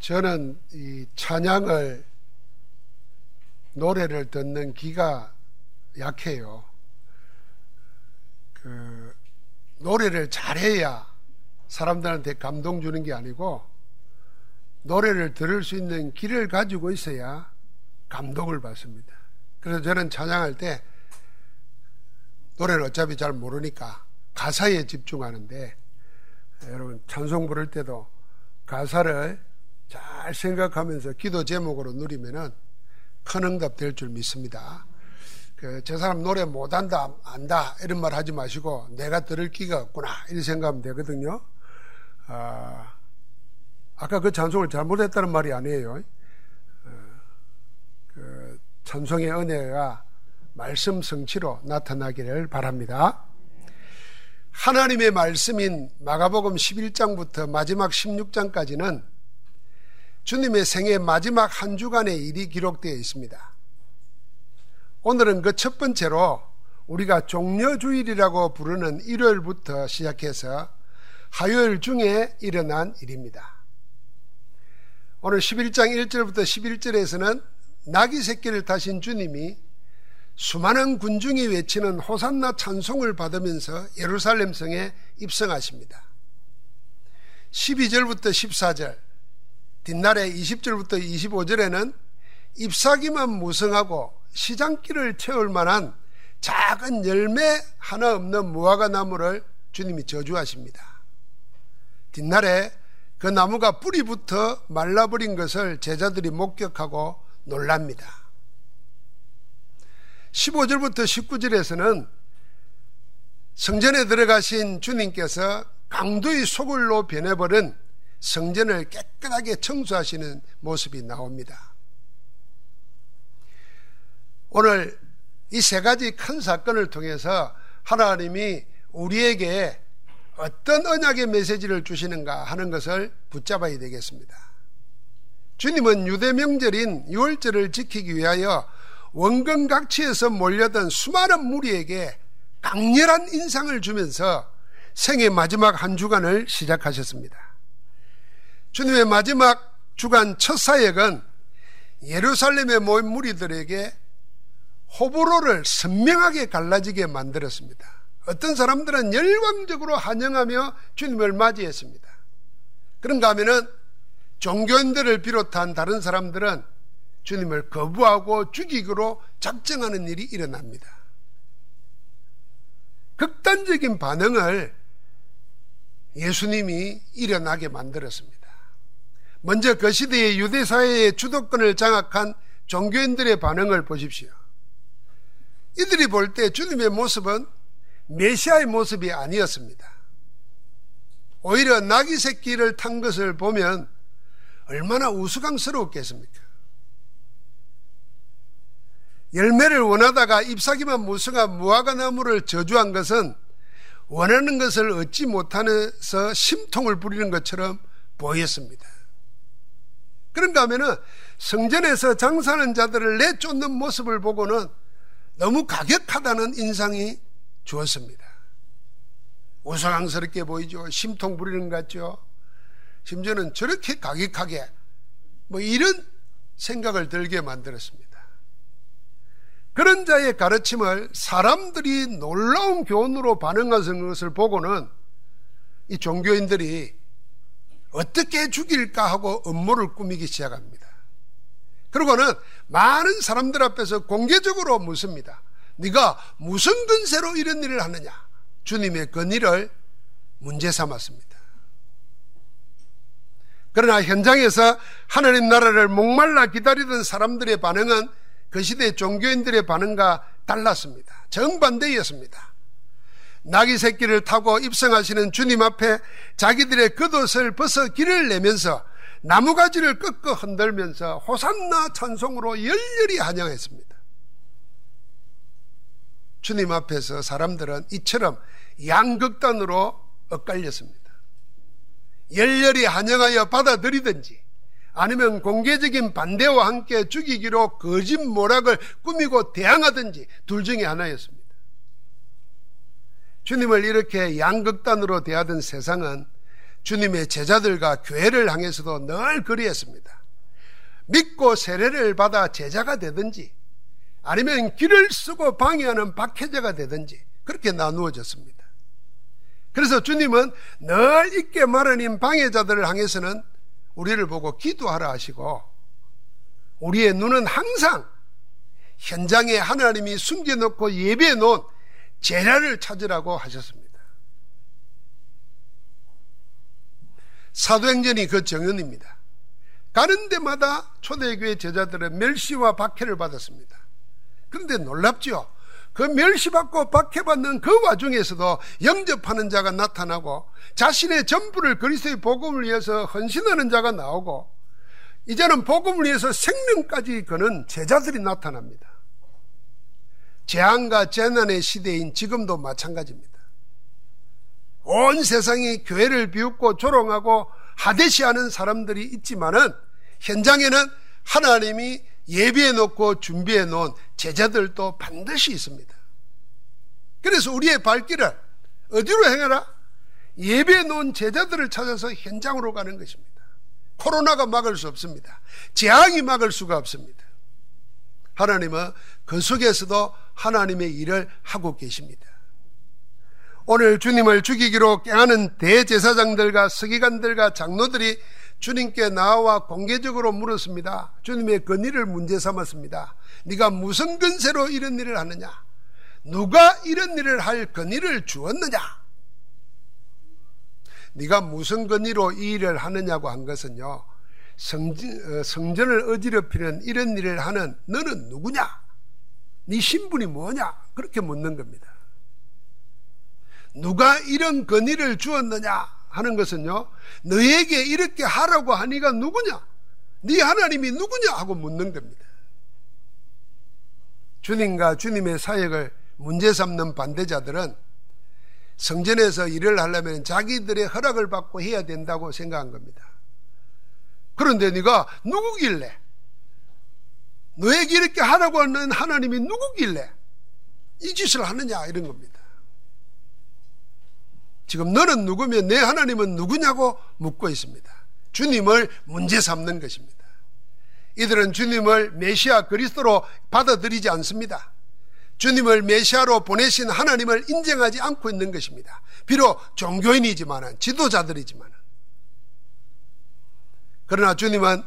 저는 이 찬양을 노래를 듣는 귀가 약해요. 그 노래를 잘해야 사람들한테 감동 주는 게 아니고 노래를 들을 수 있는 길을 가지고 있어야 감동을 받습니다. 그래서 저는 찬양할 때 노래를 어차피 잘 모르니까 가사에 집중하는데 여러분 찬송 부를 때도 가사를 잘 생각하면서 기도 제목으로 누리면은 큰 응답 될 줄 믿습니다. 그, 저 사람 노래 못한다, 안다, 이런 말 하지 마시고, 내가 들을 기가 없구나, 이렇게 생각하면 되거든요. 아, 아까 그 찬송을 잘못했다는 말이 아니에요. 어, 그 찬송의 은혜가 말씀 성취로 나타나기를 바랍니다. 하나님의 말씀인 마가복음 11장부터 마지막 16장까지는 주님의 생애 마지막 한 주간의 일이 기록되어 있습니다. 오늘은 그 첫 번째로 우리가 종려주일이라고 부르는 일요일부터 시작해서 화요일 중에 일어난 일입니다. 오늘 11장 1절부터 11절에서는 나귀 새끼를 타신 주님이 수많은 군중이 외치는 호산나 찬송을 받으면서 예루살렘 성에 입성하십니다. 12절부터 14절, 뒷날에 20절부터 25절에는 잎사귀만 무성하고 시장길을 채울 만한 작은 열매 하나 없는 무화과 나무를 주님이 저주하십니다. 뒷날에 그 나무가 뿌리부터 말라버린 것을 제자들이 목격하고 놀랍니다. 15절부터 19절에서는 성전에 들어가신 주님께서 강도의 소굴로 변해버린 성전을 깨끗하게 청소하시는 모습이 나옵니다. 오늘 이 세 가지 큰 사건을 통해서 하나님이 우리에게 어떤 언약의 메시지를 주시는가 하는 것을 붙잡아야 되겠습니다. 주님은 유대 명절인 6월절을 지키기 위하여 원근각치에서 몰려든 수많은 무리에게 강렬한 인상을 주면서 생의 마지막 한 주간을 시작하셨습니다. 주님의 마지막 주간 첫 사역은 예루살렘에 모인 무리들에게 호불호를 선명하게 갈라지게 만들었습니다. 어떤 사람들은 열광적으로 환영하며 주님을 맞이했습니다. 그런가 하면은 종교인들을 비롯한 다른 사람들은 주님을 거부하고 죽이기로 작정하는 일이 일어납니다. 극단적인 반응을 예수님이 일어나게 만들었습니다. 먼저 그 시대의 유대사회의 주도권을 장악한 종교인들의 반응을 보십시오. 이들이 볼 때 주님의 모습은 메시아의 모습이 아니었습니다. 오히려 나귀 새끼를 탄 것을 보면 얼마나 우스꽝스러웠겠습니까? 열매를 원하다가 잎사귀만 무성한 무화과 나무를 저주한 것은 원하는 것을 얻지 못하면서 심통을 부리는 것처럼 보였습니다. 그런가 하면은 성전에서 장사하는 자들을 내쫓는 모습을 보고는 너무 가격하다는 인상이 주었습니다. 우스꽝스럽게 보이죠. 심통 부리는 것 같죠. 심지어는 저렇게 가격하게 뭐 이런 생각을 들게 만들었습니다. 그런 자의 가르침을 사람들이 놀라운 교훈으로 반응하는 것을 보고는 이 종교인들이 어떻게 죽일까 하고 음모를 꾸미기 시작합니다. 그리고는 많은 사람들 앞에서 공개적으로 묻습니다. 네가 무슨 근세로 이런 일을 하느냐? 주님의 건의를 문제 삼았습니다. 그러나 현장에서 하나님 나라를 목말라 기다리던 사람들의 반응은 그 시대 종교인들의 반응과 달랐습니다. 정반대였습니다. 나귀 새끼를 타고 입성하시는 주님 앞에 자기들의 겉옷을 벗어 길을 내면서 나무가지를 꺾어 흔들면서 호산나 찬송으로 열렬히 환영했습니다. 주님 앞에서 사람들은 이처럼 양극단으로 엇갈렸습니다. 열렬히 환영하여 받아들이든지 아니면 공개적인 반대와 함께 죽이기로 거짓 모락을 꾸미고 대항하든지 둘 중에 하나였습니다. 주님을 이렇게 양극단으로 대하던 세상은 주님의 제자들과 교회를 향해서도 늘 그리했습니다. 믿고 세례를 받아 제자가 되든지 아니면 길을 쓰고 방해하는 박해자가 되든지 그렇게 나누어졌습니다. 그래서 주님은 늘 있게 마련인 방해자들을 향해서는 우리를 보고 기도하라 하시고 우리의 눈은 항상 현장에 하나님이 숨겨놓고 예배해 놓은 제자를 찾으라고 하셨습니다. 사도행전이 그 정연입니다. 가는 데마다 초대교회 제자들의 멸시와 박해를 받았습니다. 그런데 놀랍죠? 그 멸시받고 박해받는 그 와중에서도 영접하는 자가 나타나고 자신의 전부를 그리스도의 복음을 위해서 헌신하는 자가 나오고 이제는 복음을 위해서 생명까지 거는 제자들이 나타납니다. 재앙과 재난의 시대인 지금도 마찬가지입니다. 온 세상이 교회를 비웃고 조롱하고 하대시하는 사람들이 있지만은 현장에는 하나님이 예비해 놓고 준비해 놓은 제자들도 반드시 있습니다. 그래서 우리의 발길을 어디로 행하라? 예배해 놓은 제자들을 찾아서 현장으로 가는 것입니다. 코로나가 막을 수 없습니다. 재앙이 막을 수가 없습니다. 하나님은 그 속에서도 하나님의 일을 하고 계십니다. 오늘 주님을 죽이기로 깨하는 대제사장들과 서기관들과 장로들이 주님께 나와 공개적으로 물었습니다. 주님의 건의를 문제 삼았습니다. 네가 무슨 근세로 이런 일을 하느냐? 누가 이런 일을 할 건의를 주었느냐? 네가 무슨 건의로 이 일을 하느냐고 한 것은요. 성전, 어, 성전을 어지럽히는 이런 일을 하는 너는 누구냐? 네 신분이 뭐냐? 그렇게 묻는 겁니다. 누가 이런 건의를 주었느냐? 하는 것은요, 너에게 이렇게 하라고 하니가 누구냐? 네 하나님이 누구냐? 하고 묻는 겁니다. 주님과 주님의 사역을 문제 삼는 반대자들은 성전에서 일을 하려면 자기들의 허락을 받고 해야 된다고 생각한 겁니다. 그런데 네가 누구길래? 너에게 이렇게 하라고 하는 하나님이 누구길래 이 짓을 하느냐 이런 겁니다. 지금 너는 누구며 내 하나님은 누구냐고 묻고 있습니다. 주님을 문제 삼는 것입니다. 이들은 주님을 메시아 그리스도로 받아들이지 않습니다. 주님을 메시아로 보내신 하나님을 인정하지 않고 있는 것입니다. 비록 종교인이지만 지도자들이지만 그러나 주님은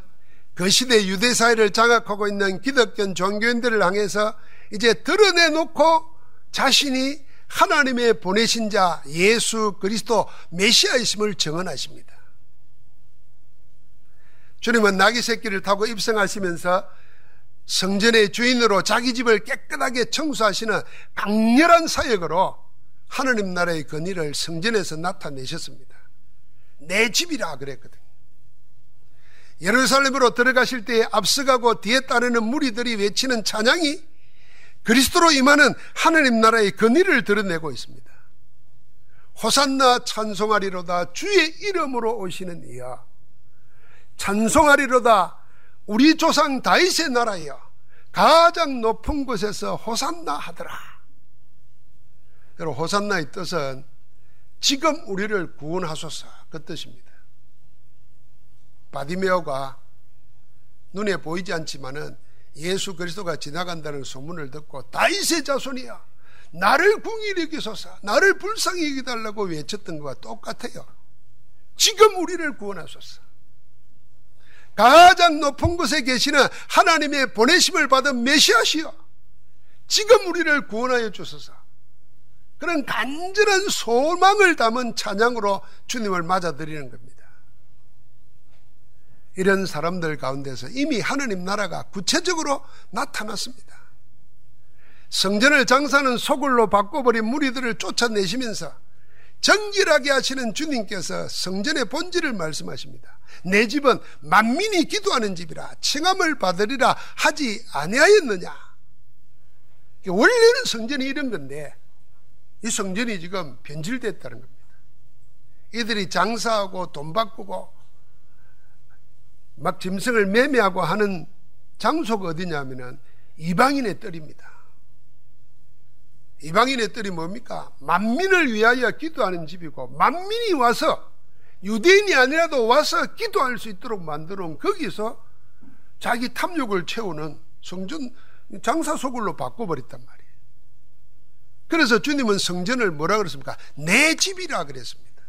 그 시대 유대 사회를 장악하고 있는 기독교 종교인들을 향해서 이제 드러내놓고 자신이 하나님의 보내신 자 예수 그리스도 메시아이심을 정언하십니다. 주님은 나귀 새끼를 타고 입성하시면서 성전의 주인으로 자기 집을 깨끗하게 청소하시는 강렬한 사역으로 하나님 나라의 건의를 성전에서 나타내셨습니다. 내 집이라 그랬거든요. 예루살렘으로 들어가실 때에 앞서가고 뒤에 따르는 무리들이 외치는 찬양이 그리스도로 임하는 하나님 나라의 근위를 드러내고 있습니다. 호산나 찬송하리로다 주의 이름으로 오시는 이여 찬송하리로다 우리 조상 다윗의 나라여 가장 높은 곳에서 호산나 하더라. 여러분 호산나의 뜻은 지금 우리를 구원하소서 그 뜻입니다. 바디메오가 눈에 보이지 않지만은 예수 그리스도가 지나간다는 소문을 듣고 다윗의 자손이야. 나를 궁일히 여기소서 나를 불쌍히 여기달라고 외쳤던 것과 똑같아요. 지금 우리를 구원하소서. 가장 높은 곳에 계시는 하나님의 보내심을 받은 메시아시여 지금 우리를 구원하여 주소서. 그런 간절한 소망을 담은 찬양으로 주님을 맞아들이는 겁니다 이런 사람들 가운데서 이미 하느님 나라가 구체적으로 나타났습니다. 성전을 장사는 소굴로 바꿔버린 무리들을 쫓아내시면서 정결하게 하시는 주님께서 성전의 본질을 말씀하십니다. 내 집은 만민이 기도하는 집이라 칭함을 받으리라 하지 아니하였느냐. 원래는 성전이 이런 건데 이 성전이 지금 변질됐다는 겁니다. 이들이 장사하고 돈 바꾸고 막 짐승을 매매하고 하는 장소가 어디냐면은 이방인의 뜰입니다. 이방인의 뜰이 뭡니까? 만민을 위하여 기도하는 집이고 만민이 와서 유대인이 아니라도 와서 기도할 수 있도록 만들어 놓은 거기서 자기 탐욕을 채우는 성전 장사 소굴로 바꿔버렸단 말이에요. 그래서 주님은 성전을 뭐라 그랬습니까? 내 집이라 그랬습니다.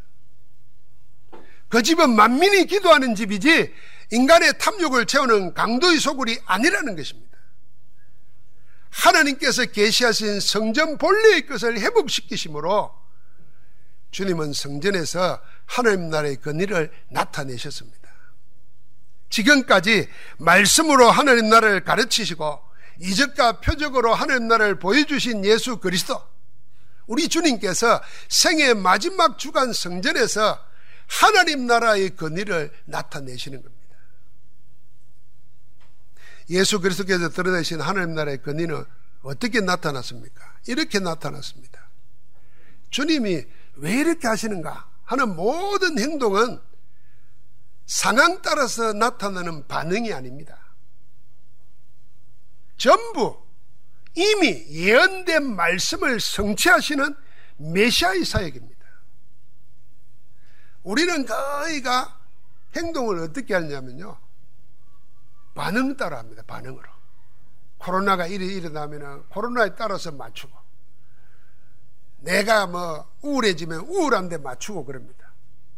그 집은 만민이 기도하는 집이지 인간의 탐욕을 채우는 강도의 소굴이 아니라는 것입니다. 하나님께서 계시하신 성전 본래의 것을 회복시키심으로 주님은 성전에서 하나님 나라의 건의를 나타내셨습니다. 지금까지 말씀으로 하나님 나라를 가르치시고 이적과 표적으로 하나님 나라를 보여주신 예수 그리스도 우리 주님께서 생의 마지막 주간 성전에서 하나님 나라의 건의를 나타내시는 겁니다. 예수 그리스도께서 드러내신 하나님 나라의 건의는 어떻게 나타났습니까? 이렇게 나타났습니다. 주님이 왜 이렇게 하시는가 하는 모든 행동은 상황 따라서 나타나는 반응이 아닙니다. 전부 이미 예언된 말씀을 성취하시는 메시아의 사역입니다. 우리는 거의가 행동을 어떻게 하냐면요. 반응 따라 합니다. 반응으로. 코로나가 일이 일어나면 코로나에 따라서 맞추고 내가 뭐 우울해지면 우울한데 맞추고 그럽니다.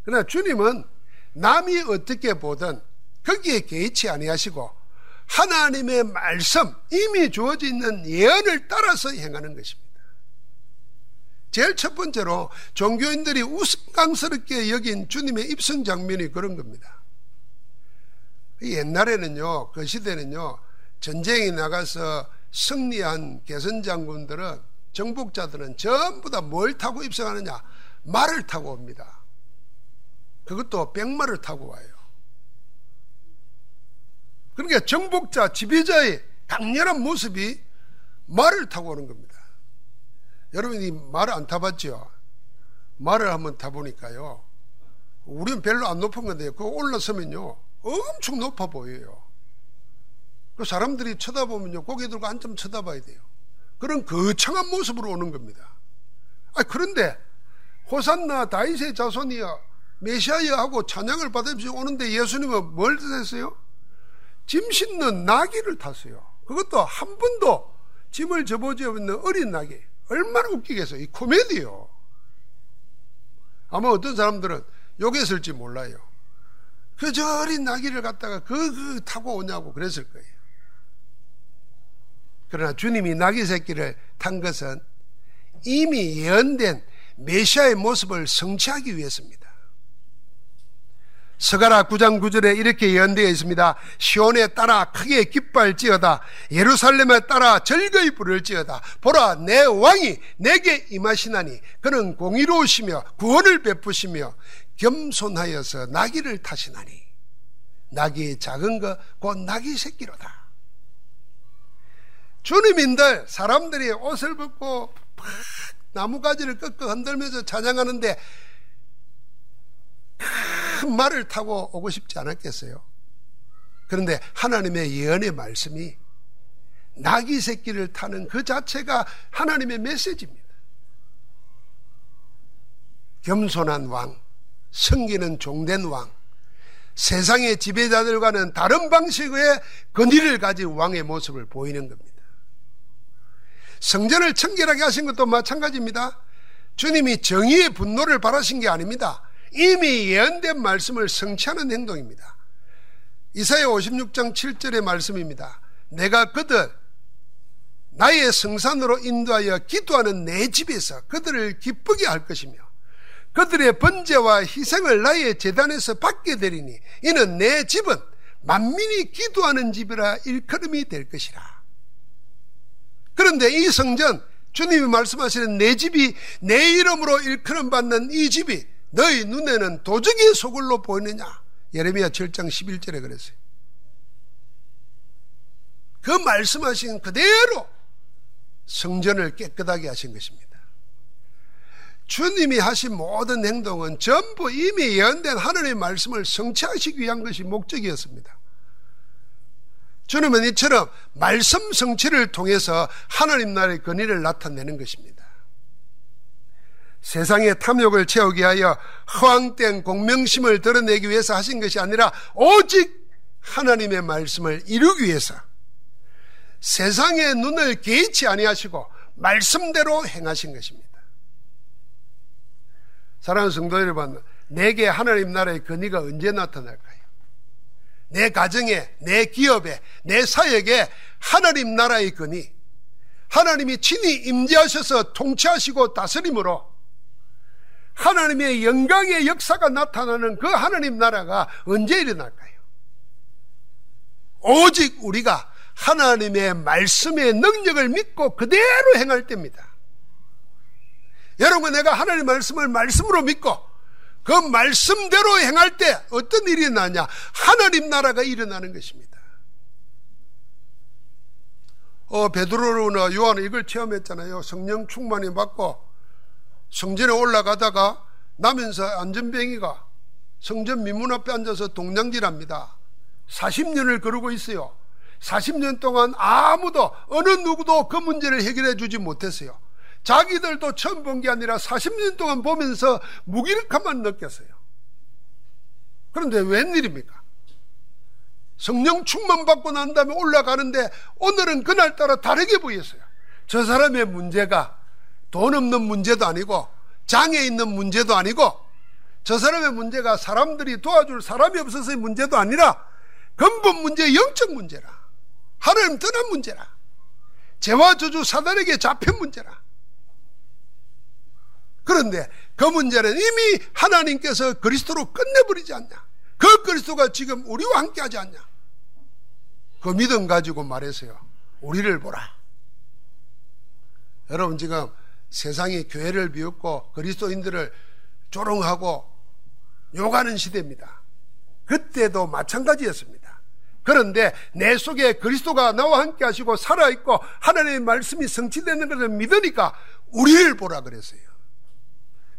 그러나 주님은 남이 어떻게 보든 거기에 개의치 아니하시고 하나님의 말씀 이미 주어져 있는 예언을 따라서 행하는 것입니다. 제일 첫 번째로 종교인들이 우스꽝스럽게 여긴 주님의 입성 장면이 그런 겁니다. 옛날에는요, 그 시대는요, 전쟁에 나가서 승리한 개선 장군들은 정복자들은 전부 다 뭘 타고 입성하느냐? 말을 타고 옵니다. 그것도 백마를 타고 와요. 그러니까 정복자, 지배자의 강렬한 모습이 말을 타고 오는 겁니다. 여러분이 말을 안 타봤죠? 말을 한번 타보니까요. 우리는 별로 안 높은 건데, 그거 올라서면요. 엄청 높아 보여요. 그 사람들이 쳐다보면요. 고개 들고 한점 쳐다봐야 돼요. 그런 거창한 모습으로 오는 겁니다. 아, 그런데, 호산나 다윗의 자손이여, 메시아여 하고 찬양을 받으면서 오는데 예수님은 뭘 드셨어요? 짐 싣는 나귀를 탔어요. 그것도 한 번도 짐을 접어지어 있는 어린 나귀. 얼마나 웃기겠어요. 이 코미디요. 아마 어떤 사람들은 욕했을지 몰라요. 그저 어린 나귀를 갖다가 그, 그 타고 오냐고 그랬을 거예요. 그러나 주님이 나귀 새끼를 탄 것은 이미 예언된 메시아의 모습을 성취하기 위해서입니다. 서가라 9장 9절에 이렇게 예언되어 있습니다. 시온에 따라 크게 기뻐할지어다. 예루살렘에 따라 즐거이 부를지어다. 보라 내 왕이 내게 임하시나니 그는 공의로우시며 구원을 베푸시며 겸손하여서 나귀를 타시나니 나귀의 작은 것 곧 나귀 새끼로다. 주님인들 사람들이 옷을 벗고 팍 나무가지를 꺾어 흔들면서 찬양하는데 큰 말을 타고 오고 싶지 않았겠어요? 그런데 하나님의 예언의 말씀이 나귀 새끼를 타는 그 자체가 하나님의 메시지입니다. 겸손한 왕, 성기는 종된 왕, 세상의 지배자들과는 다른 방식의 건의를 가진 왕의 모습을 보이는 겁니다. 성전을 청결하게 하신 것도 마찬가지입니다. 주님이 정의의 분노를 바라신 게 아닙니다. 이미 예언된 말씀을 성취하는 행동입니다. 이사야 56장 7절의 말씀입니다. 내가 그들 나의 성산으로 인도하여 기도하는 내 집에서 그들을 기쁘게 할 것이며 그들의 번제와 희생을 나의 재단에서 받게 되리니 이는 내 집은 만민이 기도하는 집이라 일컬음이 될 것이라. 그런데 이 성전 주님이 말씀하시는 내 집이 내 이름으로 일컬음 받는 이 집이 너희 눈에는 도적의 소굴로 보이느냐? 예레미야 7장 11절에 그랬어요. 그 말씀하신 그대로 성전을 깨끗하게 하신 것입니다. 주님이 하신 모든 행동은 전부 이미 예언된 하나님의 말씀을 성취하시기 위한 것이 목적이었습니다. 주님은 이처럼 말씀 성취를 통해서 하나님 나라의 권위를 나타내는 것입니다. 세상의 탐욕을 채우기 위하여 허황된 공명심을 드러내기 위해서 하신 것이 아니라 오직 하나님의 말씀을 이루기 위해서 세상의 눈을 개의치 아니하시고 말씀대로 행하신 것입니다. 사랑하는 성도 여러분, 내게 하나님 나라의 근위가 언제 나타날까요? 내 가정에, 내 기업에, 내 사역에 하나님 나라의 근위, 하나님이 친히 임재하셔서 통치하시고 다스림으로 하나님의 영광의 역사가 나타나는 그 하나님 나라가 언제 일어날까요? 오직 우리가 하나님의 말씀의 능력을 믿고 그대로 행할 때입니다. 여러분, 내가 하나님 말씀을 말씀으로 믿고 그 말씀대로 행할 때 어떤 일이 나냐? 하나님 나라가 일어나는 것입니다. 어, 베드로나 요한은 이걸 체험했잖아요. 성령 충만이 받고 성전에 올라가다가 나면서 안전뱅이가 성전 민문 앞에 앉아서 동냥질합니다. 40년을 그러고 있어요. 40년 동안 아무도 어느 누구도 그 문제를 해결해 주지 못했어요. 자기들도 처음 본 게 아니라 40년 동안 보면서 무기력함만 느꼈어요. 그런데 웬일입니까? 성령 충만 받고 난 다음에 올라가는데 오늘은 그날따라 다르게 보였어요. 저 사람의 문제가 돈 없는 문제도 아니고 장애 있는 문제도 아니고 저 사람의 문제가 사람들이 도와줄 사람이 없어서의 문제도 아니라 근본 문제 영적 문제라. 하나님 떠난 문제라. 죄와 저주 사단에게 잡힌 문제라. 그런데 그 문제는 이미 하나님께서 그리스도로 끝내버리지 않냐. 그 그리스도가 지금 우리와 함께 하지 않냐. 그 믿음 가지고 말했어요. 우리를 보라. 여러분 지금 세상이 교회를 비웃고 그리스도인들을 조롱하고 욕하는 시대입니다. 그때도 마찬가지였습니다. 그런데 내 속에 그리스도가 나와 함께 하시고 살아있고 하나님의 말씀이 성취되는 것을 믿으니까 우리를 보라 그랬어요.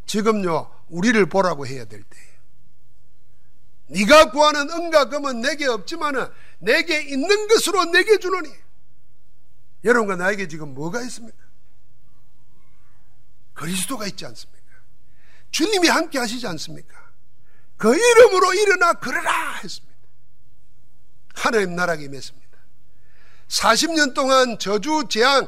지금요, 우리를 보라고 해야 될 때예요. 네가 구하는 은과 금은 내게 없지만은 내게 있는 것으로 내게 주노니. 여러분과 나에게 지금 뭐가 있습니까? 그리스도가 있지 않습니까? 주님이 함께 하시지 않습니까? 그 이름으로 일어나 그러라 했습니다. 하나님 나라가 임했습니다. 40년 동안 저주, 재앙,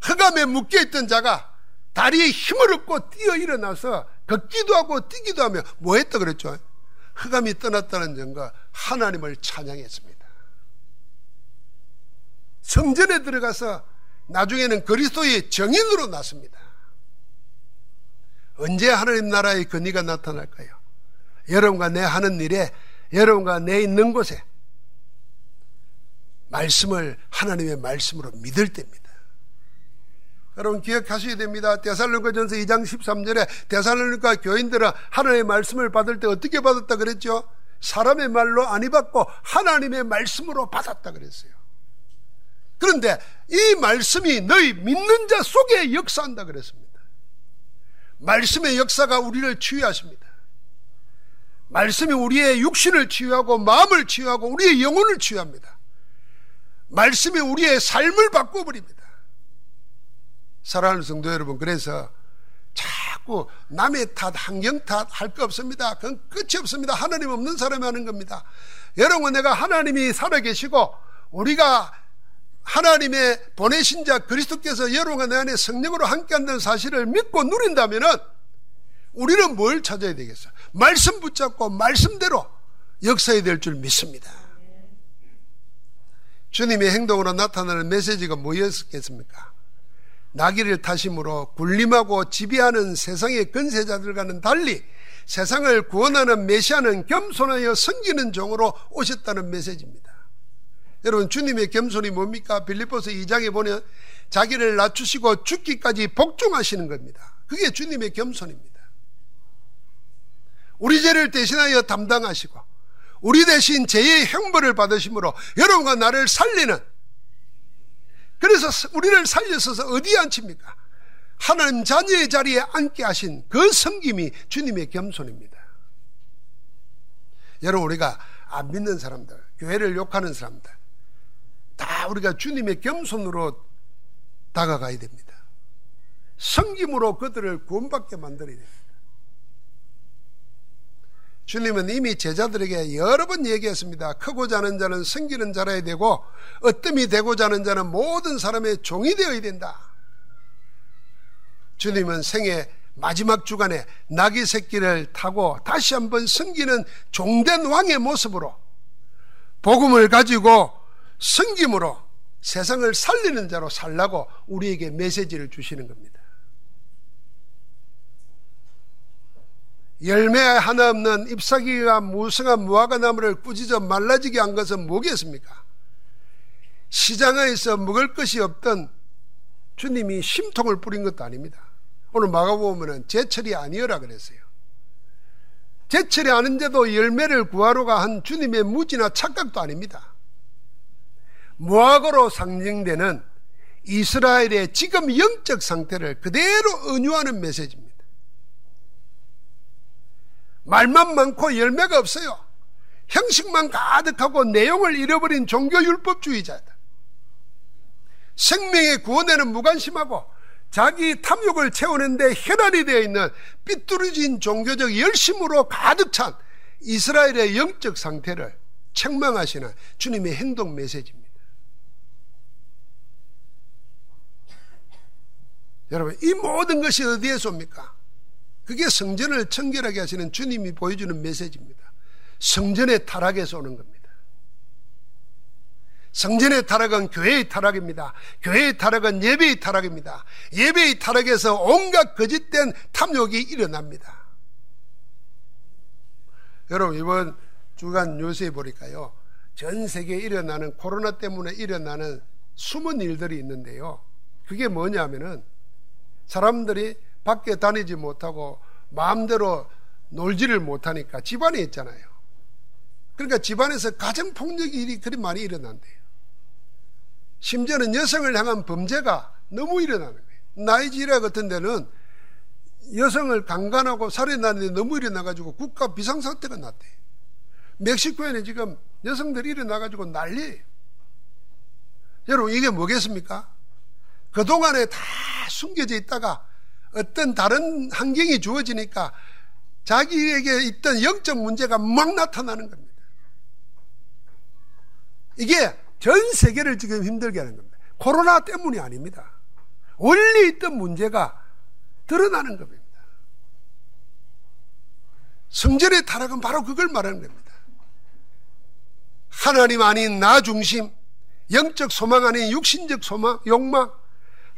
흑암에 묶여 있던 자가 다리에 힘을 얻고 뛰어 일어나서 걷기도 하고 뛰기도 하며 뭐 했다 그랬죠? 흑암이 떠났다는 점과 하나님을 찬양했습니다. 성전에 들어가서 나중에는 그리스도의 정인으로 났습니다. 언제 하나님 나라의 근위가 나타날까요? 여러분과 내 하는 일에 여러분과 내 있는 곳에 말씀을 하나님의 말씀으로 믿을 때입니다. 여러분 기억하셔야 됩니다. 데살로니가전서 2장 13절에 데살로니가 교인들은 하나님의 말씀을 받을 때 어떻게 받았다 그랬죠? 사람의 말로 아니 받고 하나님의 말씀으로 받았다 그랬어요. 그런데 이 말씀이 너희 믿는 자 속에 역사한다 그랬습니다. 말씀의 역사가 우리를 치유하십니다. 말씀이 우리의 육신을 치유하고 마음을 치유하고 우리의 영혼을 치유합니다. 말씀이 우리의 삶을 바꿔버립니다. 사랑하는 성도 여러분, 그래서 자꾸 남의 탓, 환경 탓 할 거 없습니다. 그건 끝이 없습니다. 하나님 없는 사람이 하는 겁니다. 여러분, 내가 하나님이 살아계시고 우리가 하나님의 보내신 자 그리스도께서 여러분과 내 안에 성령으로 함께 한다는 사실을 믿고 누린다면 우리는 뭘 찾아야 되겠어? 말씀 붙잡고 말씀대로 역사해야 될 줄 믿습니다. 주님의 행동으로 나타나는 메시지가 뭐였겠습니까? 나귀를 타심으로 군림하고 지배하는 세상의 근세자들과는 달리 세상을 구원하는 메시아는 겸손하여 섬기는 종으로 오셨다는 메시지입니다. 여러분 주님의 겸손이 뭡니까? 빌리포스 2장에 보면 자기를 낮추시고 죽기까지 복종하시는 겁니다. 그게 주님의 겸손입니다. 우리 죄를 대신하여 담당하시고 우리 대신 죄의 형벌을 받으심으로 여러분과 나를 살리는 그래서 우리를 살려서서 어디에 앉힙니까? 하나님 자녀의 자리에 앉게 하신 그 섬김이 주님의 겸손입니다. 여러분 우리가 안 믿는 사람들, 교회를 욕하는 사람들 다 우리가 주님의 겸손으로 다가가야 됩니다. 성김으로 그들을 구원받게 만들어야 됩니다. 주님은 이미 제자들에게 여러 번 얘기했습니다. 크고자 하는 자는 성기는 자라야 되고 어뜸이 되고자 하는 자는 모든 사람의 종이 되어야 된다. 주님은 생애 마지막 주간에 나귀 새끼를 타고 다시 한번 섬기는 종된 왕의 모습으로 복음을 가지고 섬김으로 세상을 살리는 자로 살라고 우리에게 메시지를 주시는 겁니다. 열매 하나 없는 잎사귀가 무성한 무화과 나무를 꾸짖어 말라지게 한 것은 뭐겠습니까? 시장에서 먹을 것이 없던 주님이 심통을 뿌린 것도 아닙니다. 오늘 마가보면은 제철이 아니어라 그랬어요. 제철이 아닌데도 열매를 구하러 가 한 주님의 무지나 착각도 아닙니다. 무화과로 상징되는 이스라엘의 지금 영적 상태를 그대로 은유하는 메시지입니다. 말만 많고 열매가 없어요. 형식만 가득하고 내용을 잃어버린 종교율법주의자다. 생명의 구원에는 무관심하고 자기 탐욕을 채우는데 혈안이 되어 있는 삐뚤어진 종교적 열심으로 가득 찬 이스라엘의 영적 상태를 책망하시는 주님의 행동 메시지입니다. 여러분, 이 모든 것이 어디에서 옵니까? 그게 성전을 청결하게 하시는 주님이 보여주는 메시지입니다. 성전의 타락에서 오는 겁니다. 성전의 타락은 교회의 타락입니다. 교회의 타락은 예배의 타락입니다. 예배의 타락에서 온갖 거짓된 탐욕이 일어납니다. 여러분, 이번 주간 뉴스에 보니까요. 전 세계에 일어나는 코로나 때문에 일어나는 숨은 일들이 있는데요. 그게 뭐냐면은 사람들이 밖에 다니지 못하고 마음대로 놀지를 못하니까 집안에 있잖아요. 그러니까 집안에서 가정폭력 일이 그리 많이 일어난대요. 심지어는 여성을 향한 범죄가 너무 일어나는 거예요. 나이지리아 같은 데는 여성을 강간하고 살해나는데 너무 일어나가지고 국가 비상사태가 났대요. 멕시코에는 지금 여성들이 일어나가지고 난리 여러분, 이게 뭐겠습니까? 그동안에 다 숨겨져 있다가 어떤 다른 환경이 주어지니까 자기에게 있던 영적 문제가 막 나타나는 겁니다. 이게 전 세계를 지금 힘들게 하는 겁니다. 코로나 때문이 아닙니다. 원래 있던 문제가 드러나는 겁니다. 성전의 타락은 바로 그걸 말하는 겁니다. 하나님 아닌 나 중심, 영적 소망 아닌 육신적 소망, 욕망,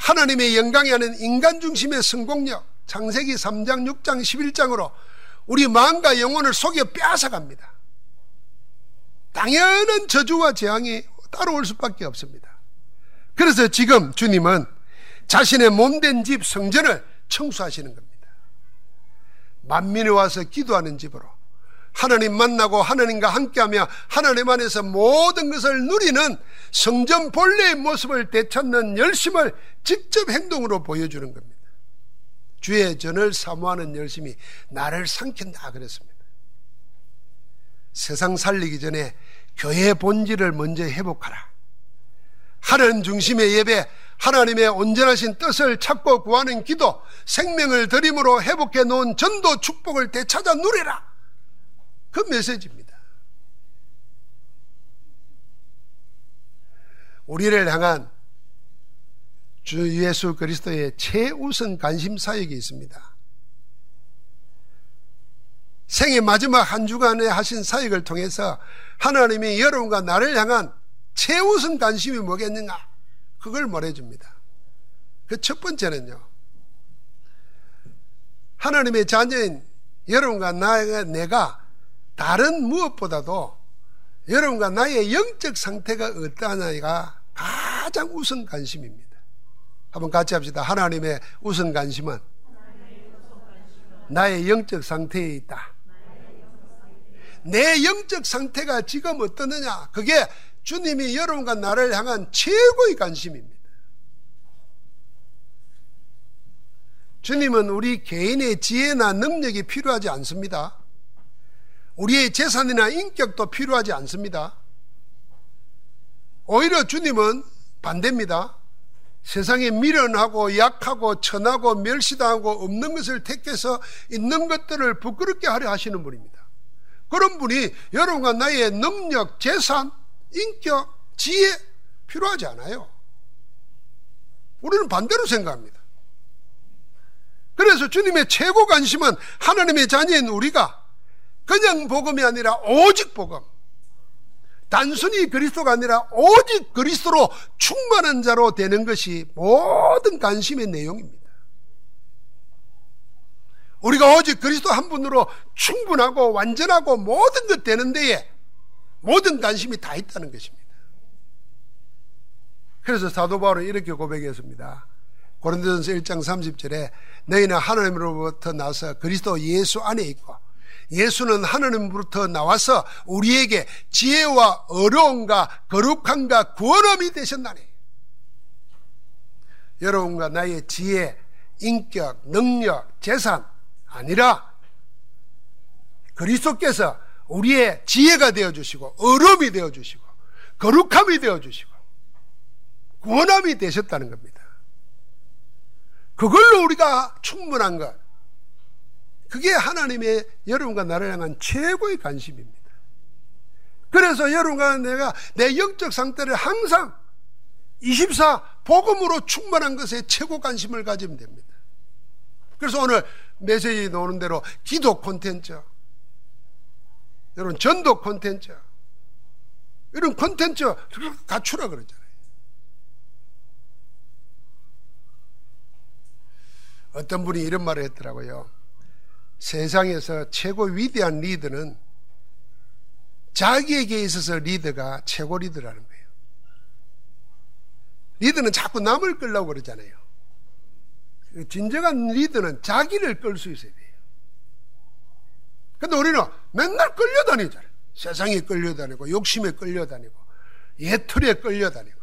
하나님의 영광이 아닌 인간 중심의 성공력, 창세기 3장, 6장, 11장으로 우리 마음과 영혼을 속여 빼앗아갑니다. 당연한 저주와 재앙이 따라올 수밖에 없습니다. 그래서 지금 주님은 자신의 몸된 집 성전을 청소하시는 겁니다. 만민이 와서 기도하는 집으로 하나님 만나고 하나님과 함께하며 하나님 안에서 모든 것을 누리는 성전 본래의 모습을 되찾는 열심을 직접 행동으로 보여주는 겁니다. 주의 전을 사모하는 열심이 나를 삼킨다 그랬습니다. 세상 살리기 전에 교회의 본질을 먼저 회복하라. 하나님 중심의 예배, 하나님의 온전하신 뜻을 찾고 구하는 기도, 생명을 드림으로 회복해 놓은 전도 축복을 되찾아 누리라. 그 메시지입니다. 우리를 향한 주 예수 그리스도의 최우선 관심 사역이 있습니다. 생의 마지막 한 주간에 하신 사역을 통해서 하나님이 여러분과 나를 향한 최우선 관심이 뭐겠는가? 그걸 말해줍니다. 그 첫 번째는요. 하나님의 자녀인 여러분과 나, 내가 다른 무엇보다도 여러분과 나의 영적 상태가 어떠하냐가 가장 우선 관심입니다. 한번 같이 합시다. 하나님의 우선 관심은 나의 영적 상태에 있다. 내 영적 상태가 지금 어떠느냐? 그게 주님이 여러분과 나를 향한 최고의 관심입니다. 주님은 우리 개인의 지혜나 능력이 필요하지 않습니다. 우리의 재산이나 인격도 필요하지 않습니다. 오히려 주님은 반대입니다. 세상에 미련하고 약하고 천하고 멸시당하고 없는 것을 택해서 있는 것들을 부끄럽게 하려 하시는 분입니다. 그런 분이 여러분과 나의 능력, 재산, 인격, 지혜 필요하지 않아요. 우리는 반대로 생각합니다. 그래서 주님의 최고 관심은 하나님의 자녀인 우리가 그냥 복음이 아니라 오직 복음. 단순히 그리스도가 아니라 오직 그리스도로 충만한 자로 되는 것이 모든 관심의 내용입니다. 우리가 오직 그리스도 한 분으로 충분하고 완전하고 모든 것 되는 데에 모든 관심이 다 있다는 것입니다. 그래서 사도 바울은 이렇게 고백했습니다. 고린도전서 1장 30절에 너희는 하나님으로부터 나서 그리스도 예수 안에 있고 예수는 하나님으로부터 나와서 우리에게 지혜와 어려움과 거룩함과 구원함이 되셨나니 여러분과 나의 지혜, 인격, 능력, 재산 아니라 그리스도께서 우리의 지혜가 되어 주시고 어려움이 되어 주시고 거룩함이 되어 주시고 구원함이 되셨다는 겁니다. 그걸로 우리가 충분한 것. 그게 하나님의 여러분과 나를 향한 최고의 관심입니다. 그래서 여러분과 내가 내 영적 상태를 항상 24 복음으로 충만한 것에 최고 관심을 가지면 됩니다. 그래서 오늘 메시지 나오는 대로 기도 콘텐츠, 여러분 전도 콘텐츠, 이런 콘텐츠 갖추라 그러잖아요. 어떤 분이 이런 말을 했더라고요. 세상에서 최고 위대한 리더는 자기에게 있어서 리더가 최고 리더라는 거예요. 리더는 자꾸 남을 끌려고 그러잖아요. 진정한 리더는 자기를 끌 수 있어야 돼요. 근데 우리는 맨날 끌려다니잖아요. 세상에 끌려다니고, 욕심에 끌려다니고, 예틀에 끌려다니고.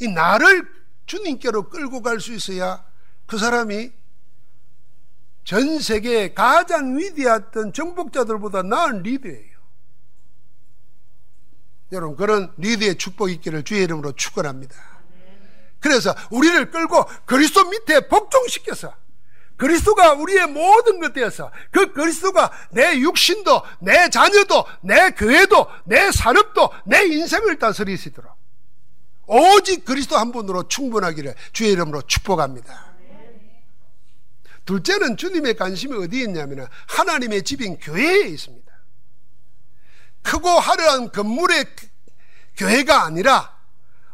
이 나를 주님께로 끌고 갈 수 있어야 그 사람이 전 세계에 가장 위대했던 정복자들보다 나은 리더예요. 여러분, 그런 리더의 축복 있기를 주의 이름으로 축원합니다. 그래서 우리를 끌고 그리스도 밑에 복종시켜서 그리스도가 우리의 모든 것 되어서 그 그리스도가 내 육신도 내 자녀도 내 교회도 내 산업도 내 인생을 다스리시도록 오직 그리스도 한 분으로 충분하기를 주의 이름으로 축복합니다. 둘째는 주님의 관심이 어디에 있냐면 하나님의 집인 교회에 있습니다. 크고 화려한 건물의 교회가 아니라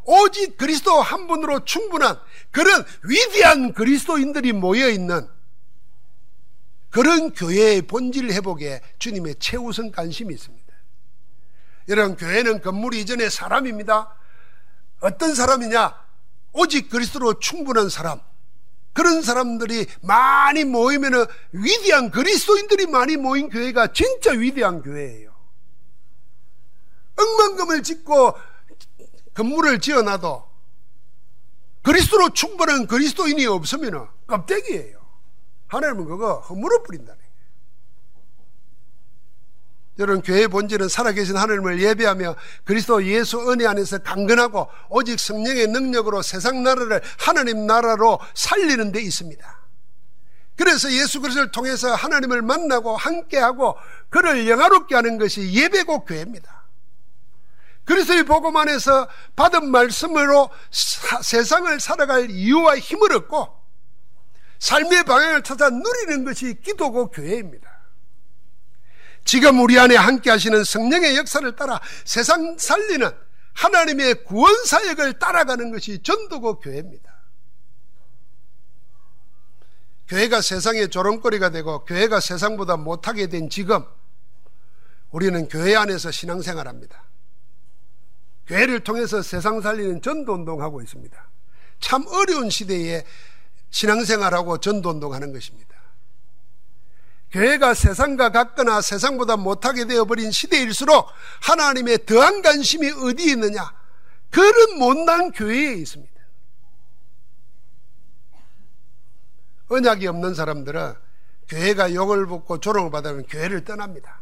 오직 그리스도 한 분으로 충분한 그런 위대한 그리스도인들이 모여 있는 그런 교회의 본질 회복에 주님의 최우선 관심이 있습니다. 여러분, 교회는 건물 이전의 사람입니다. 어떤 사람이냐? 오직 그리스도로 충분한 사람. 그런 사람들이 많이 모이면 위대한 그리스도인들이 많이 모인 교회가 진짜 위대한 교회예요. 억만금을 짓고 건물을 지어놔도 그리스도로 충분한 그리스도인이 없으면 껍데기예요. 하나님은 그거 허물어 뿌린다네. 여러분 교회의 본질은 살아계신 하나님을 예배하며 그리스도 예수 은혜 안에서 강건하고 오직 성령의 능력으로 세상 나라를 하나님 나라로 살리는 데 있습니다. 그래서 예수 그리스도를 통해서 하나님을 만나고 함께하고 그를 영화롭게 하는 것이 예배고 교회입니다. 그리스도의 복음 안에서 받은 말씀으로 사, 세상을 살아갈 이유와 힘을 얻고 삶의 방향을 찾아 누리는 것이 기도고 교회입니다. 지금 우리 안에 함께 하시는 성령의 역사를 따라 세상 살리는 하나님의 구원 사역을 따라가는 것이 전도고 교회입니다. 교회가 세상의 조롱거리가 되고 교회가 세상보다 못하게 된 지금 우리는 교회 안에서 신앙생활합니다. 교회를 통해서 세상 살리는 전도 운동하고 있습니다. 참 어려운 시대에 신앙생활하고 전도 운동하는 것입니다. 교회가 세상과 같거나 세상보다 못하게 되어버린 시대일수록 하나님의 더한 관심이 어디에 있느냐? 그런 못난 교회에 있습니다. 언약이 없는 사람들은 교회가 욕을 받고 조롱을 받으면 교회를 떠납니다.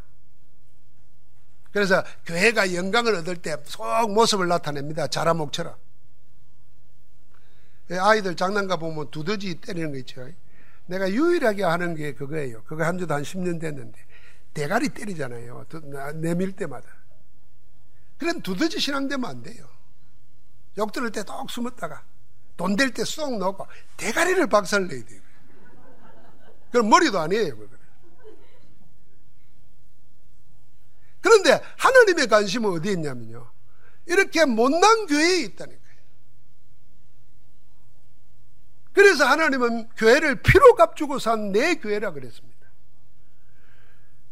그래서 교회가 영광을 얻을 때 속 모습을 나타냅니다. 자라목처럼. 아이들 장난감 보면 두더지 때리는 거 있죠. 내가 유일하게 하는 게 그거예요. 그거 한 지도 한 10년 됐는데 대가리 때리잖아요. 내밀 때마다. 그런 두더지 신앙되면 안 돼요. 욕 들을 때 똑 숨었다가 돈 될 때 쏙 넣고 대가리를 박살 내야 돼요. 그럼 머리도 아니에요. 그런데 하나님의 관심은 어디에 있냐면요. 이렇게 못난 교회에 있다는 거예요. 그래서 하나님은 교회를 피로 값주고 산 내 교회라 그랬습니다.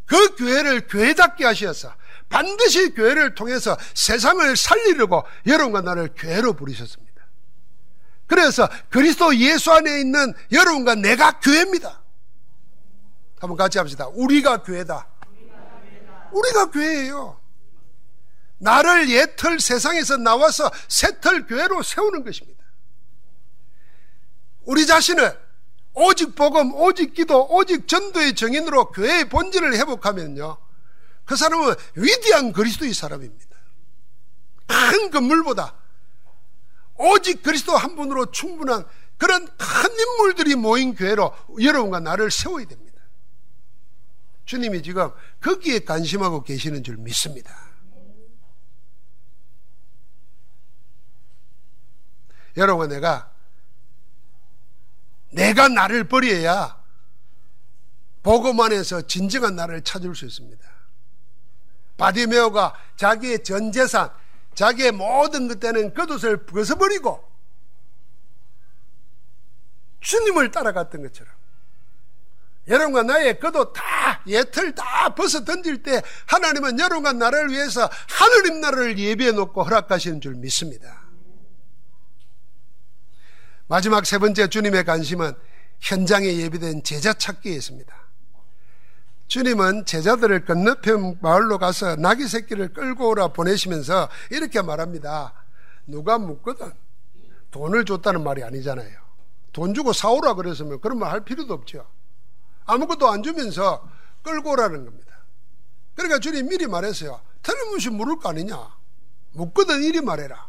그 교회를 교회답게 하셔서 반드시 교회를 통해서 세상을 살리려고 여러분과 나를 교회로 부르셨습니다. 그래서 그리스도 예수 안에 있는 여러분과 내가 교회입니다. 한번 같이 합시다. 우리가 교회다. 우리가 교회예요. 나를 옛틀 세상에서 나와서 새틀 교회로 세우는 것입니다. 우리 자신을 오직 복음, 오직 기도, 오직 전도의 정인으로 교회의 본질을 회복하면요. 그 사람은 위대한 그리스도의 사람입니다. 큰 건물보다 오직 그리스도 한 분으로 충분한 그런 큰 인물들이 모인 교회로 여러분과 나를 세워야 됩니다. 주님이 지금 거기에 관심하고 계시는 줄 믿습니다. 여러분 내가 내가 나를 버려야 복음 안에서 진정한 나를 찾을 수 있습니다. 바디메오가 자기의 전 재산, 자기의 모든 것들은 겉옷을 벗어버리고 주님을 따라갔던 것처럼 여러분과 나의 겉옷 다 예틀 다 벗어 던질 때 하나님은 여러분과 나를 위해서 하늘님 나라를 예비해 놓고 허락하시는 줄 믿습니다. 마지막 세 번째 주님의 관심은 현장에 예비된 제자 찾기에 있습니다. 주님은 제자들을 건너편 마을로 가서 나귀 새끼를 끌고 오라 보내시면서 이렇게 말합니다. 누가 묻거든 돈을 줬다는 말이 아니잖아요. 돈 주고 사오라 그랬으면 그런 말 할 필요도 없죠. 아무것도 안 주면서 끌고 오라는 겁니다. 그러니까 주님 미리 말했어요. 틀림없이 물을 거 아니냐. 묻거든 이리 말해라.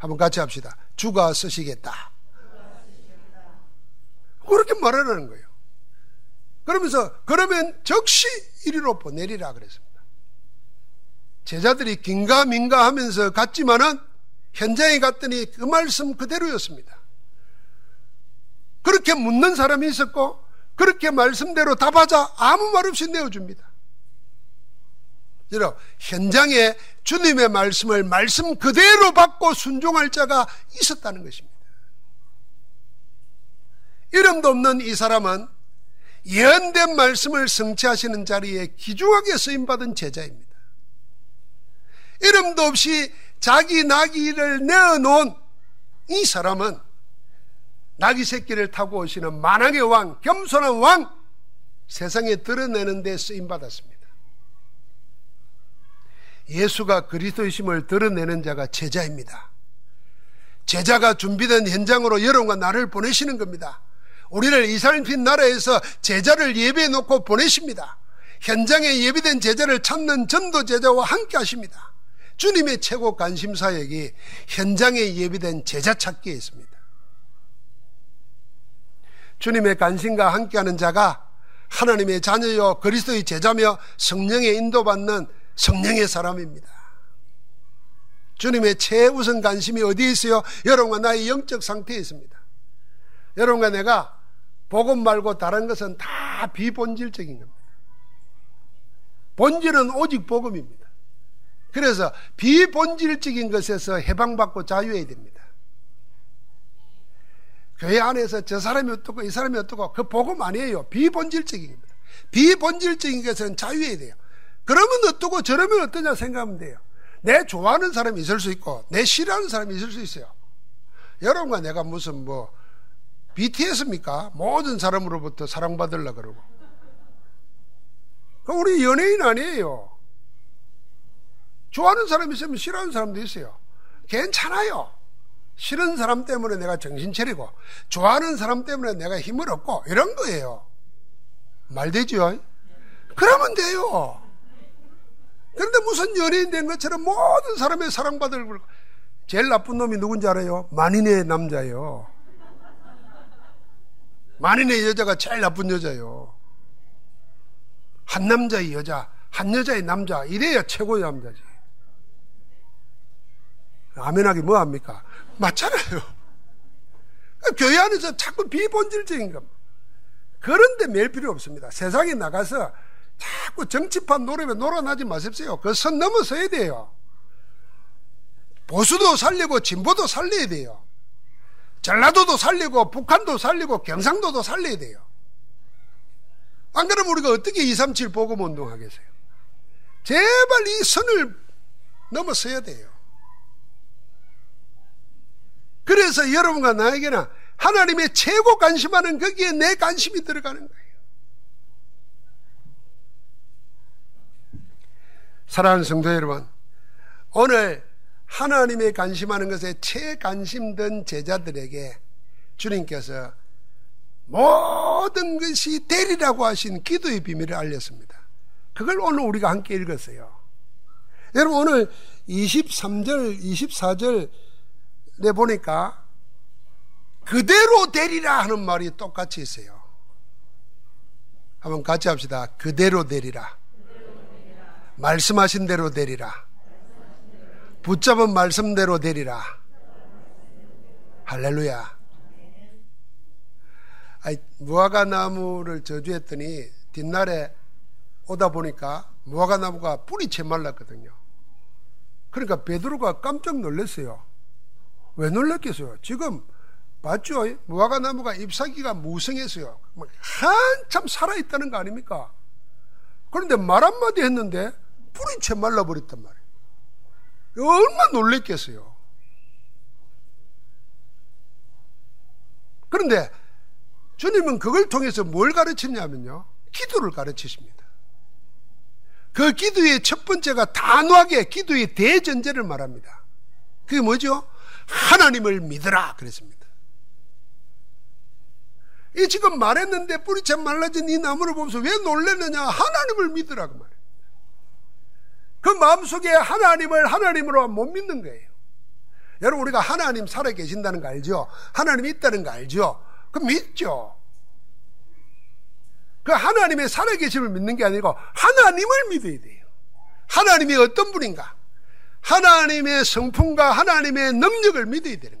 한번 같이 합시다. 주가 쓰시겠다. 그렇게 말하라는 거예요. 그러면서 그러면 적시 이리로 보내리라 그랬습니다. 제자들이 긴가민가 하면서 갔지만은 현장에 갔더니 그 말씀 그대로였습니다. 그렇게 묻는 사람이 있었고 그렇게 말씀대로 답하자 아무 말 없이 내어줍니다. 여러분, 현장에 주님의 말씀을 말씀 그대로 받고 순종할 자가 있었다는 것입니다. 이름도 없는 이 사람은 예언된 말씀을 성취하시는 자리에 기중하게 쓰임받은 제자입니다. 이름도 없이 자기 나귀를 내어놓은 이 사람은 나귀 새끼를 타고 오시는 만왕의 왕, 겸손한 왕, 세상에 드러내는 데 쓰임받았습니다. 예수가 그리스도이심을 드러내는 자가 제자입니다. 제자가 준비된 현장으로 여러분과 나를 보내시는 겁니다. 우리를 이스라엘 나라에서 제자를 예비해 놓고 보내십니다. 현장에 예비된 제자를 찾는 전도 제자와 함께 하십니다. 주님의 최고 관심 사역이 현장에 예비된 제자 찾기에 있습니다. 주님의 관심과 함께하는 자가 하나님의 자녀요 그리스도의 제자며 성령의 인도받는 성령의 사람입니다. 주님의 최우선 관심이 어디에 있어요? 여러분과 나의 영적 상태에 있습니다. 여러분과 내가 복음 말고 다른 것은 다 비본질적인 겁니다. 본질은 오직 복음입니다. 그래서 비본질적인 것에서 해방받고 자유해야 됩니다. 교회 안에서 저 사람이 어떻고 이 사람이 어떻고 그 복음 아니에요. 비본질적인 겁니다. 비본질적인 것은 자유해야 돼요. 그러면 어떻고 저러면 어떠냐 생각하면 돼요. 내 좋아하는 사람이 있을 수 있고 내 싫어하는 사람이 있을 수 있어요. 여러분과 내가 무슨 뭐 BTS입니까? 모든 사람으로부터 사랑받으려 그러고. 우리 연예인 아니에요. 좋아하는 사람이 있으면 싫어하는 사람도 있어요. 괜찮아요. 싫은 사람 때문에 내가 정신 차리고, 좋아하는 사람 때문에 내가 힘을 얻고, 이런 거예요. 말 되죠? 그러면 돼요. 그런데 무슨 연예인 된 것처럼 모든 사람의 사랑받을 제일 나쁜 놈이 누군지 알아요? 만인의 남자예요. 만인의 여자가 제일 나쁜 여자예요. 한 남자의 여자, 한 여자의 남자, 이래야 최고의 남자지. 아멘하기 뭐합니까? 맞잖아요. 교회 안에서 자꾸 비본질적인 겁니다. 그런데 매일 필요 없습니다. 세상에 나가서 자꾸 정치판 노래에 놀아나지 마십시오. 그 선 넘어서야 돼요. 보수도 살리고 진보도 살려야 돼요. 전라도도 살리고 북한도 살리고 경상도도 살려야 돼요. 안 그러면 우리가 어떻게 237 보금 운동하겠어요? 제발 이 선을 넘어서야 돼요. 그래서 여러분과 나에게는 하나님의 최고 관심하는 거기에 내 관심이 들어가는 거예요. 사랑하는 성도 여러분, 오늘 하나님의 관심하는 것에 최관심된 제자들에게 주님께서 모든 것이 되리라고 하신 기도의 비밀을 알렸습니다. 그걸 오늘 우리가 함께 읽었어요. 여러분 오늘 23절, 24절에 보니까 그대로 되리라 하는 말이 똑같이 있어요. 한번 같이 합시다. 그대로 되리라. 말씀하신 대로 되리라. 붙잡은 말씀대로 되리라. 할렐루야. 아이, 무화과 나무를 저주했더니 뒷날에 오다 보니까 무화과 나무가 뿌리 채 말랐거든요. 그러니까 베드로가 깜짝 놀랐어요. 왜 놀랐겠어요? 지금 봤죠? 무화과 나무가 잎사귀가 무성했어요. 한참 살아있다는 거 아닙니까? 그런데 말 한마디 했는데 뿌리 채 말라버렸단 말이에요. 얼마나 놀랬겠어요. 그런데 주님은 그걸 통해서 뭘 가르치냐면요. 기도를 가르치십니다. 그 기도의 첫 번째가 단호하게 기도의 대전제를 말합니다. 그게 뭐죠? 하나님을 믿으라 그랬습니다. 이 지금 말했는데 뿌리채 말라진 이 나무를 보면서 왜 놀랬느냐? 하나님을 믿으라고 말해요. 그 마음속에 하나님을 하나님으로 못 믿는 거예요. 여러분 우리가 하나님 살아 계신다는 거 알죠? 하나님 있다는 거 알죠? 그 믿죠. 그 하나님의 살아 계심을 믿는 게 아니고 하나님을 믿어야 돼요. 하나님이 어떤 분인가? 하나님의 성품과 하나님의 능력을 믿어야 되는 거예요.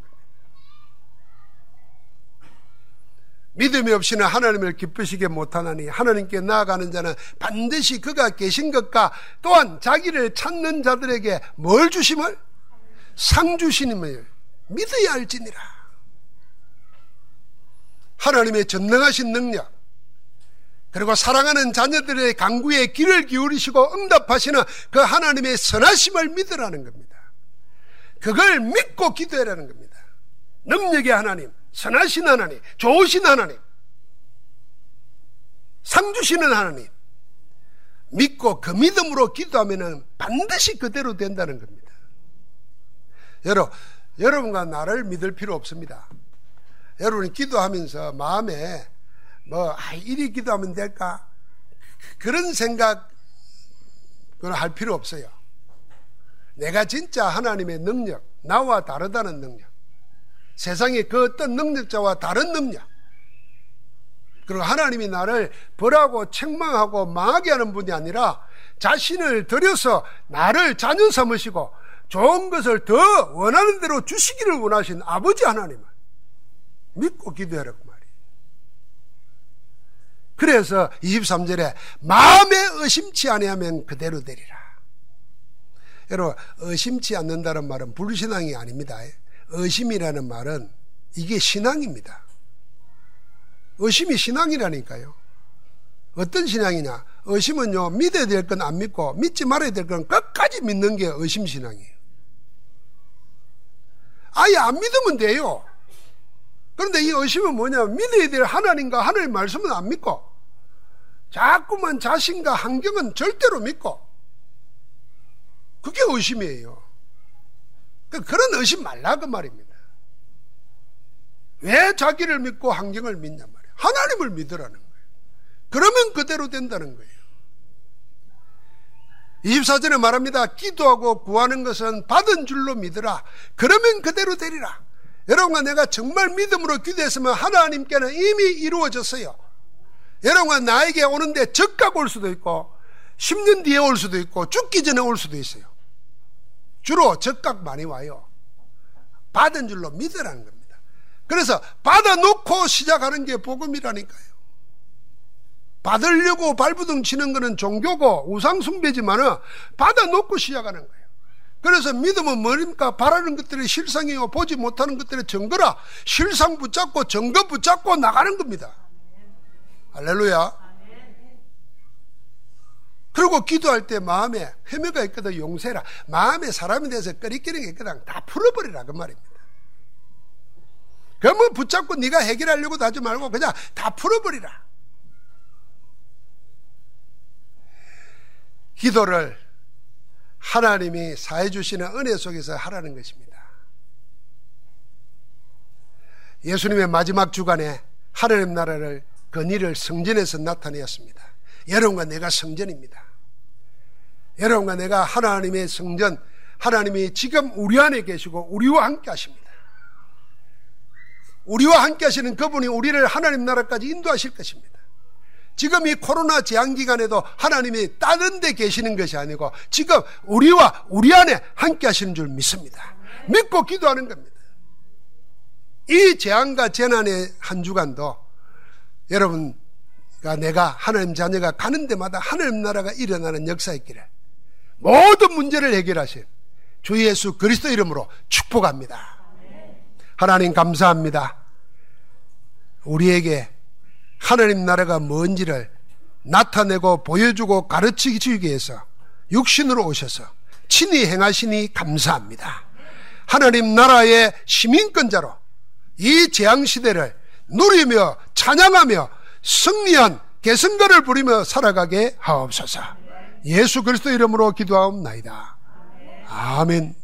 믿음이 없이는 하나님을 기쁘시게 못하나니 하나님께 나아가는 자는 반드시 그가 계신 것과 또한 자기를 찾는 자들에게 뭘 주심을? 상 주시님을 믿어야 할지니라. 하나님의 전능하신 능력, 그리고 사랑하는 자녀들의 강구에 귀를 기울이시고 응답하시는 그 하나님의 선하심을 믿으라는 겁니다. 그걸 믿고 기도하라는 겁니다. 능력의 하나님, 선하신 하나님, 좋으신 하나님, 상 주시는 하나님, 믿고 그 믿음으로 기도하면 반드시 그대로 된다는 겁니다. 여러분, 여러분과 나를 믿을 필요 없습니다. 여러분이 기도하면서 마음에 뭐, 아, 이리 기도하면 될까? 그런 생각을 할 필요 없어요. 내가 진짜 하나님의 능력, 나와 다르다는 능력, 세상의 그 어떤 능력자와 다른 능력. 그리고 하나님이 나를 벌하고 책망하고 망하게 하는 분이 아니라 자신을 들여서 나를 자녀 삼으시고 좋은 것을 더 원하는 대로 주시기를 원하신 아버지 하나님을 믿고 기도하라고 말이에요. 그래서 23절에 마음에 의심치 아니하면 그대로 되리라. 여러분 의심치 않는다는 말은 불신앙이 아닙니다. 의심이라는 말은 이게 신앙입니다. 의심이 신앙이라니까요. 어떤 신앙이냐? 의심은요, 믿어야 될 건 안 믿고, 믿지 말아야 될 건 끝까지 믿는 게 의심 신앙이에요. 아예 안 믿으면 돼요. 그런데 이 의심은 뭐냐면, 믿어야 될 하나님과 하나님 말씀은 안 믿고, 자꾸만 자신과 환경은 절대로 믿고, 그게 의심이에요. 그 그런 의심 말라 그 말입니다. 왜 자기를 믿고 환경을 믿냐 말이에요. 하나님을 믿으라는 거예요. 그러면 그대로 된다는 거예요. 24절에 말합니다. 기도하고 구하는 것은 받은 줄로 믿으라. 그러면 그대로 되리라. 여러분과 내가 정말 믿음으로 기도했으면 하나님께는 이미 이루어졌어요. 여러분과 나에게 오는데 적각 올 수도 있고 10년 뒤에 올 수도 있고 죽기 전에 올 수도 있어요. 주로 적각 많이 와요. 받은 줄로 믿으라는 겁니다. 그래서 받아놓고 시작하는 게 복음이라니까요. 받으려고 발부둥 치는 것은 종교고 우상숭배지만은 받아놓고 시작하는 거예요. 그래서 믿음은 뭐입니까? 바라는 것들이 실상이요. 보지 못하는 것들이 증거라. 실상 붙잡고 증거 붙잡고 나가는 겁니다. 할렐루야. 그리고 기도할 때 마음에 헤매가 있거든 용세라. 마음에 사람에 대해서 꺼리끼는 게 있거든 다 풀어버리라 그 말입니다. 그러면 붙잡고 네가 해결하려고도 하지 말고 그냥 다 풀어버리라. 기도를 하나님이 사해 주시는 은혜 속에서 하라는 것입니다. 예수님의 마지막 주간에 하나님 나라를 그 일을 성전에서 나타내었습니다. 여러분과 내가 성전입니다. 여러분과 내가 하나님의 성전, 하나님이 지금 우리 안에 계시고 우리와 함께 하십니다. 우리와 함께 하시는 그분이 우리를 하나님 나라까지 인도하실 것입니다. 지금 이 코로나 제한 기간에도 하나님이 다른 데 계시는 것이 아니고 지금 우리와 우리 안에 함께 하시는 줄 믿습니다. 믿고 기도하는 겁니다. 이 재앙과 재난의 한 주간도 여러분과 내가 하나님 자녀가 가는 데마다 하나님 나라가 일어나는 역사 있기를 모든 문제를 해결하신 주 예수 그리스도 이름으로 축복합니다. 하나님 감사합니다. 우리에게 하나님 나라가 뭔지를 나타내고 보여주고 가르치기 위해서 육신으로 오셔서 친히 행하시니 감사합니다. 하나님 나라의 시민권자로 이 재앙시대를 누리며 찬양하며 승리한 개성가를 부리며 살아가게 하옵소서. 예수 그리스도 이름으로 기도하옵나이다. 아멘.